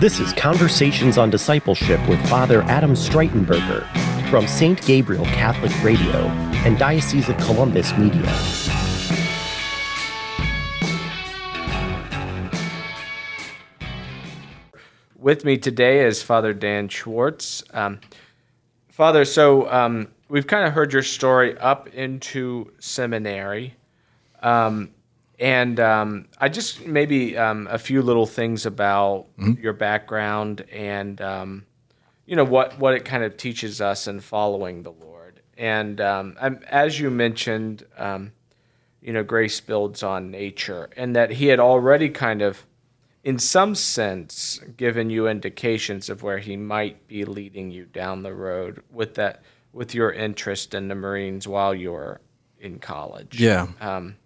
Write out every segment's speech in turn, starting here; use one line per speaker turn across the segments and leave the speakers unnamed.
This is Conversations on Discipleship with Father Adam Streitenberger from St. Gabriel Catholic Radio and Diocese of Columbus Media.
With me today is Father Dan Schwartz. Um, Father, so um, we've kind of heard your story up into seminary. Um, and um, I just maybe um, a few little things about mm-hmm. your background and um, you know what what it kind of teaches us in following the Lord. And um, as you mentioned, um, you know, grace builds on nature, and that He had already kind of, in some sense, given you indications of where He might be leading you down the road with that with your interest in the Marines while you were in college.
Yeah. Um,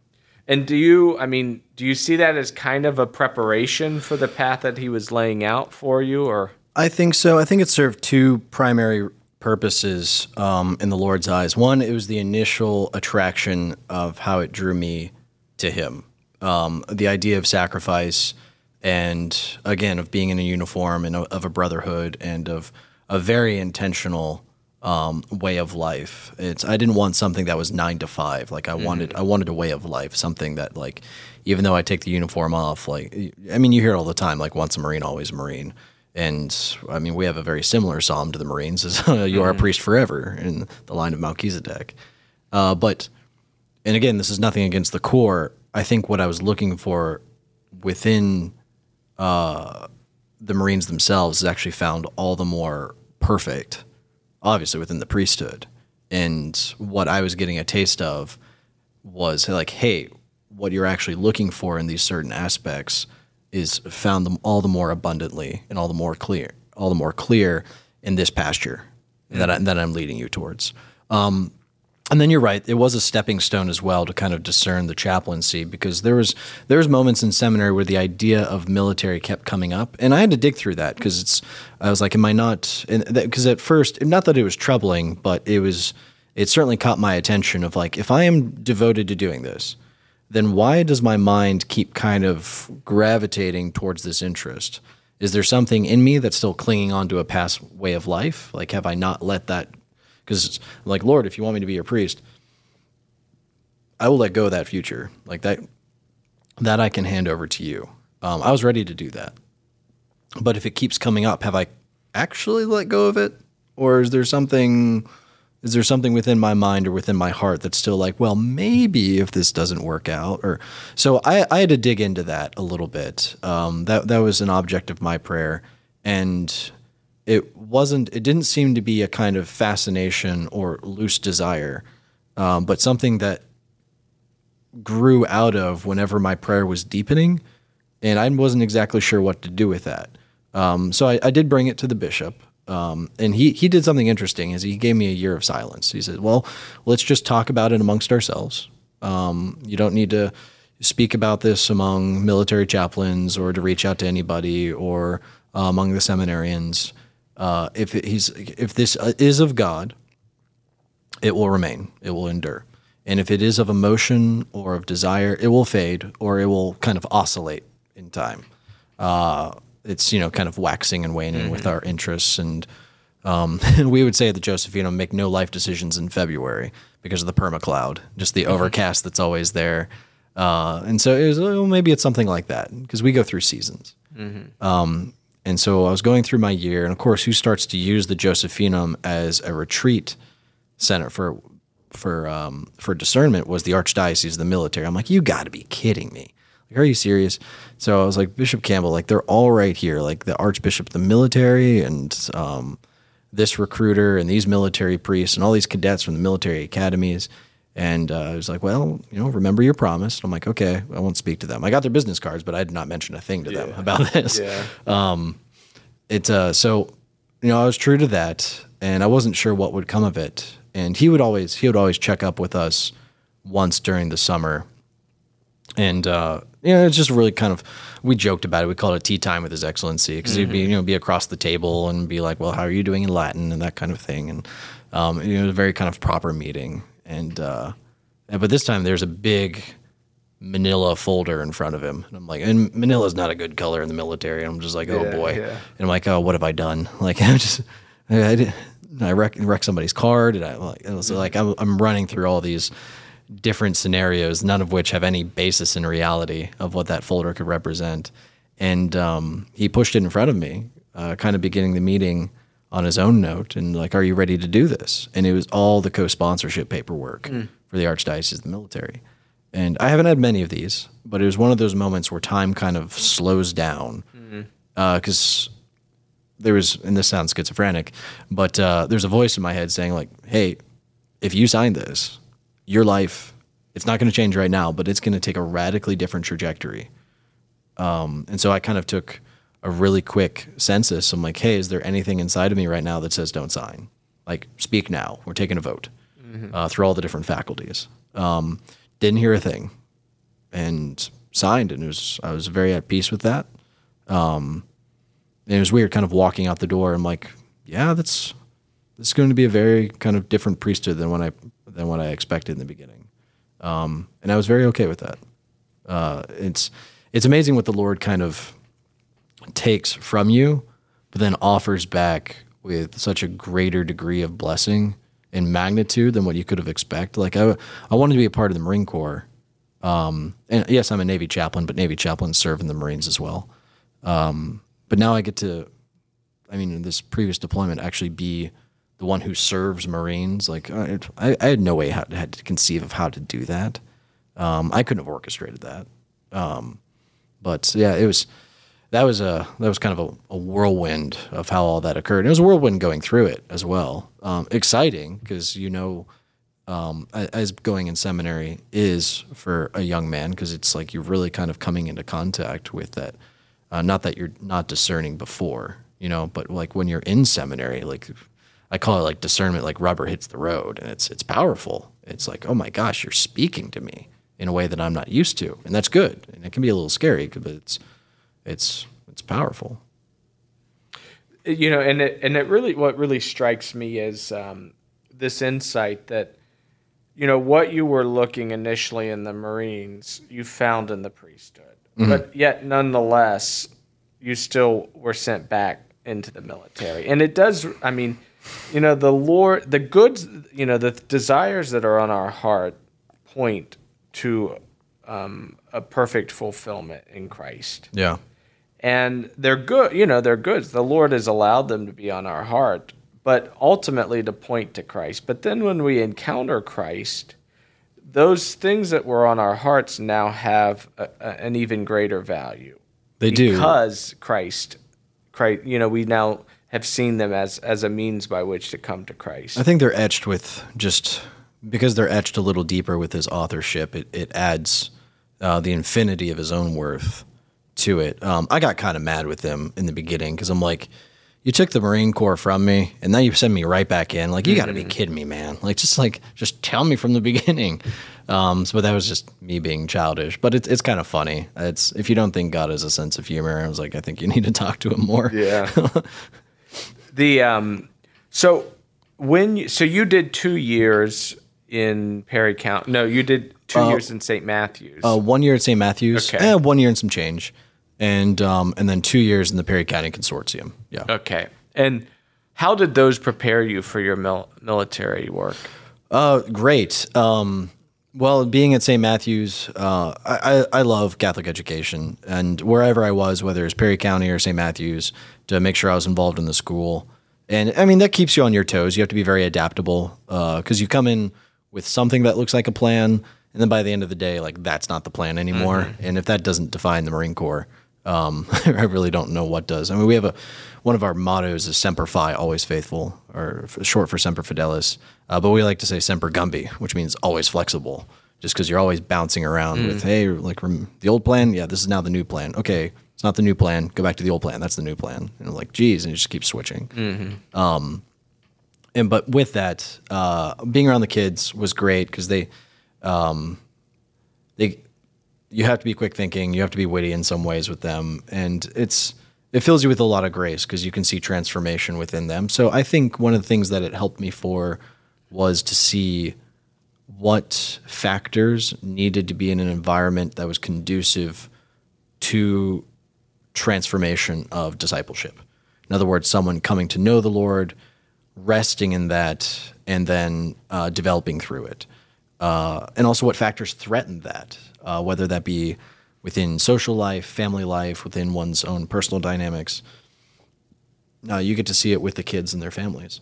and do you, I mean, do you see that as kind of a preparation for the path that he was laying out for you, or?
I think so. I think it served two primary purposes um, in the Lord's eyes. One, it was the initial attraction of how it drew me to Him. Um, the idea of sacrifice, and again, of being in a uniform and of a brotherhood, and of a very intentional um, way of life. It's I didn't want something that was nine to five. Like I mm-hmm. wanted I wanted a way of life, something that like even though I take the uniform off, like I mean you hear it all the time, like once a Marine, always a Marine. And I mean we have a very similar psalm to the Marines as you mm-hmm. are a mm-hmm. priest forever in the line of Melchizedek. Uh, but and again, this is nothing against the Corps. I think what I was looking for within uh, the Marines themselves is actually found all the more perfect obviously within the priesthood. And what I was getting a taste of was like, hey, what you're actually looking for in these certain aspects is found them all the more abundantly and all the more clear, all the more clear in this pasture mm-hmm. that, I, that I'm leading you towards. Um, and then you're right; it was a stepping stone as well to kind of discern the chaplaincy because there was there was moments in seminary where the idea of military kept coming up, and I had to dig through that because it's I was like, am I not? Because at first, not that it was troubling, but it was it certainly caught my attention of like if I am devoted to doing this, then why does my mind keep kind of gravitating towards this interest? Is there something in me that's still clinging on to a past way of life? Like, have I not let that because it's like Lord, if you want me to be your priest, I will let go of that future, like that. That I can hand over to you. Um, I was ready to do that, but if it keeps coming up, have I actually let go of it, or is there something? Is there something within my mind or within my heart that's still like, well, maybe if this doesn't work out, or so I, I had to dig into that a little bit. Um, that that was an object of my prayer, and it wasn't it didn't seem to be a kind of fascination or loose desire um, but something that grew out of whenever my prayer was deepening and i wasn't exactly sure what to do with that. Um, so I, I, did bring it to the bishop um, and he, he did something interesting is he gave me a year of silence. He said well let's just talk about it amongst ourselves. Um, you don't need to speak about this among military chaplains or to reach out to anybody or uh, among the seminarians uh, if it, he's if this uh, is of God, it will remain. It will endure. And if it is of emotion or of desire, it will fade or it will kind of oscillate in time. Uh, it's you know kind of waxing and waning mm-hmm. with our interests and. Um, and we would say at the Josephinum make no life decisions in February because of the perma cloud, just the mm-hmm. overcast that's always there. Uh, and so it was, well, maybe it's something like that because we go through seasons. Mm-hmm. Um, and so I was going through my year, and of course, who starts to use the Josephinum as a retreat center for for um, for discernment was the archdiocese, of the military. I'm like, you got to be kidding me! Like, are you serious? So I was like, Bishop Campbell, like they're all right here, like the Archbishop, the military, and um, this recruiter, and these military priests, and all these cadets from the military academies. And uh, I was like, well, you know, remember your promise. I'm like, okay, I won't speak to them. I got their business cards, but I did not mention a thing to yeah. them about this. Yeah. Um, it's uh, so, you know, I was true to that, and I wasn't sure what would come of it. And he would always he would always check up with us once during the summer, and uh, you know, it's just really kind of we joked about it. We called it tea time with His Excellency because mm-hmm. he'd be mm-hmm. you know be across the table and be like, well, how are you doing in Latin and that kind of thing, and um, you know, it was a very kind of proper meeting and uh, but this time there's a big manila folder in front of him. And I'm like, and manila's not a good color in the military. And I'm just like, oh
Yeah,
boy.
yeah.
And I'm like, oh, what have I done? Like, I just, I, did, I wreck, wreck somebody's card. And I like, it was like, I'm, I'm running through all these different scenarios, none of which have any basis in reality of what that folder could represent. And um, he pushed it in front of me, uh, kind of beginning the meeting on his own note and like, are you ready to do this? And it was all the co-sponsorship paperwork for the Archdiocese of the military. And I haven't had many of these, but it was one of those moments where time kind of slows down because there was, and this sounds schizophrenic, but uh, there's a voice in my head saying like, "Hey, if you sign this, your life, it's not going to change right now, but it's going to take a radically different trajectory." Um, and so I kind of took a really quick census. I'm like, "Hey, is there anything inside of me right now that says don't sign? Like, speak now. We're taking a vote uh, through all the different faculties." Um, didn't hear a thing, and signed, and it was I was very at peace with that. And it was weird kind of walking out the door. I'm like, yeah, that's this is going to be a very kind of different priesthood than what I than what I expected in the beginning. Um, and I was very okay with that. Uh, it's it's amazing what the Lord kind of takes from you, but then offers back with such a greater degree of blessing and magnitude than what you could have expected. Like I, I wanted to be a part of the Marine Corps. Um, and yes, I'm a Navy chaplain, but Navy chaplains serve in the Marines as well. Um, but now I get to, I mean, in this previous deployment, actually be the one who serves Marines. Like I, I I had no way how, had to conceive of how to do that. Um, I couldn't have orchestrated that. Um, but yeah, it was that was a that was kind of a, a whirlwind of how all that occurred. And It was a whirlwind going through it as well. Um, exciting because you know, um, as going in seminary is for a young man because it's like you're really kind of coming into contact with that. Uh, not that you're not discerning before, you know, but like when you're in seminary, like I call it like discernment, like rubber hits the road, and it's it's powerful. It's like, oh my gosh, you're speaking to me in a way that I'm not used to, and that's good. And it can be a little scary, but it's it's it's powerful.
you know and it and it really what really strikes me is um, this insight that you know what you were looking initially in the marines you found in the priesthood but yet nonetheless you still were sent back into the military and it does i mean you know the lord the goods you know the desires that are on our heart point to um, a perfect fulfillment in christ
Yeah.
And they're good you know they're goods the lord has allowed them to be on our heart but ultimately to point to christ but then when we encounter christ those things that were on our hearts now have a, a, an even greater value
They do.
because christ christ you know we now have seen them as as a means by which to come to christ
I think they're etched with just because they're etched a little deeper with his authorship. It it adds uh, the infinity of his own worth to it. Um, I got kind of mad with them in the beginning because I'm like, you took the Marine Corps from me, and now you send me right back in. Like, you got to be kidding me, man! Like, just like just tell me from the beginning. Um, so, but that was just me being childish. But it's it's kind of funny. It's if you don't think God has a sense of humor, I was like, I think you need to talk to him more.
Yeah. the um, so when you, so you did two years in Perry County. No, you did two years in St. Matthews.
Uh, one year at St. Matthews,
Okay.
eh, one year and some change, and um, and then two years in the Perry County Consortium. Yeah.
okay. And how did those prepare you for your mil- military work?
Uh, great. Um, well, being at St. Matthews, uh, I, I I love Catholic education, and wherever I was, whether it's Perry County or St. Matthews, to make sure I was involved in the school. And I mean that keeps you on your toes. You have to be very adaptable because you come in with something that looks like a plan, and then by the end of the day, like that's not the plan anymore. And if that doesn't define the Marine Corps, um, I really don't know what does. I mean, we have a one of our mottos is "Semper Fi," always faithful, or short for "Semper Fidelis." Uh, but we like to say "Semper Gumby," which means always flexible, just because you're always bouncing around with, "Hey, like rem- the old plan, yeah, this is now the new plan." Okay, it's not the new plan. Go back to the old plan. That's the new plan. And I'm like, geez, and you just keep switching. Um, and but with that, uh, being around the kids was great because they, um, they, you have to be quick thinking. You have to be witty in some ways with them, and it's it fills you with a lot of grace because you can see transformation within them. So I think one of the things that it helped me for was to see what factors needed to be in an environment that was conducive to transformation of discipleship. In other words, someone coming to know the Lord, resting in that, and then uh, developing through it. Uh, and also what factors threaten that, uh, whether that be within social life, family life, within one's own personal dynamics. Uh, you get to see it with the kids and their families.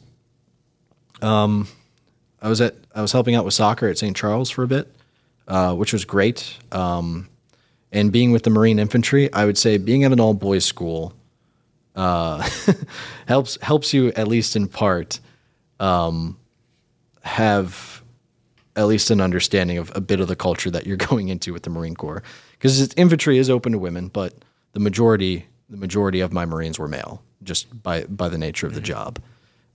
Um, I was at I was helping out with soccer at St. Charles for a bit, uh, which was great. Um, and being with the Marine Infantry, I would say being at an all boys school uh, helps helps you at least in part um, have at least an understanding of a bit of the culture that you're going into with the Marine Corps because infantry is open to women, but the majority the majority of my Marines were male just by by the nature of the mm-hmm. job.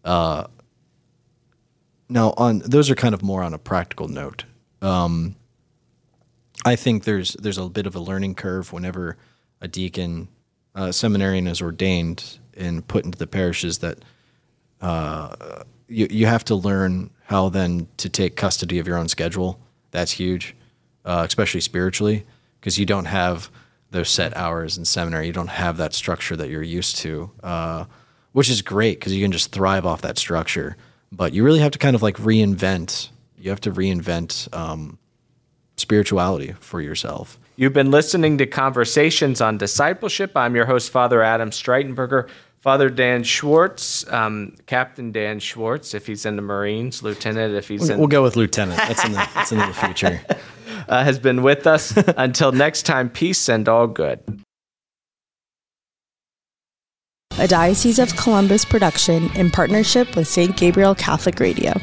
Uh, now, on those are kind of more on a practical note. Um, I think there's there's a bit of a learning curve whenever a deacon, a seminarian is ordained and put into the parishes that uh, you you have to learn how then to take custody of your own schedule. That's huge, uh, especially spiritually, because you don't have those set hours in seminary. You don't have that structure that you're used to, uh, which is great because you can just thrive off that structure but you really have to kind of like reinvent. You have to reinvent um, spirituality for yourself.
You've been listening to Conversations on Discipleship. I'm your host, Father Adam Streitenberger. Father Dan Schwartz, um, Captain Dan Schwartz, if he's in the Marines, Lieutenant, if he's
we'll,
in.
We'll go with Lieutenant. That's in the, that's in the future.
Uh, has been with us. Until next time, peace and all good
a Diocese of Columbus production in partnership with St. Gabriel Catholic Radio.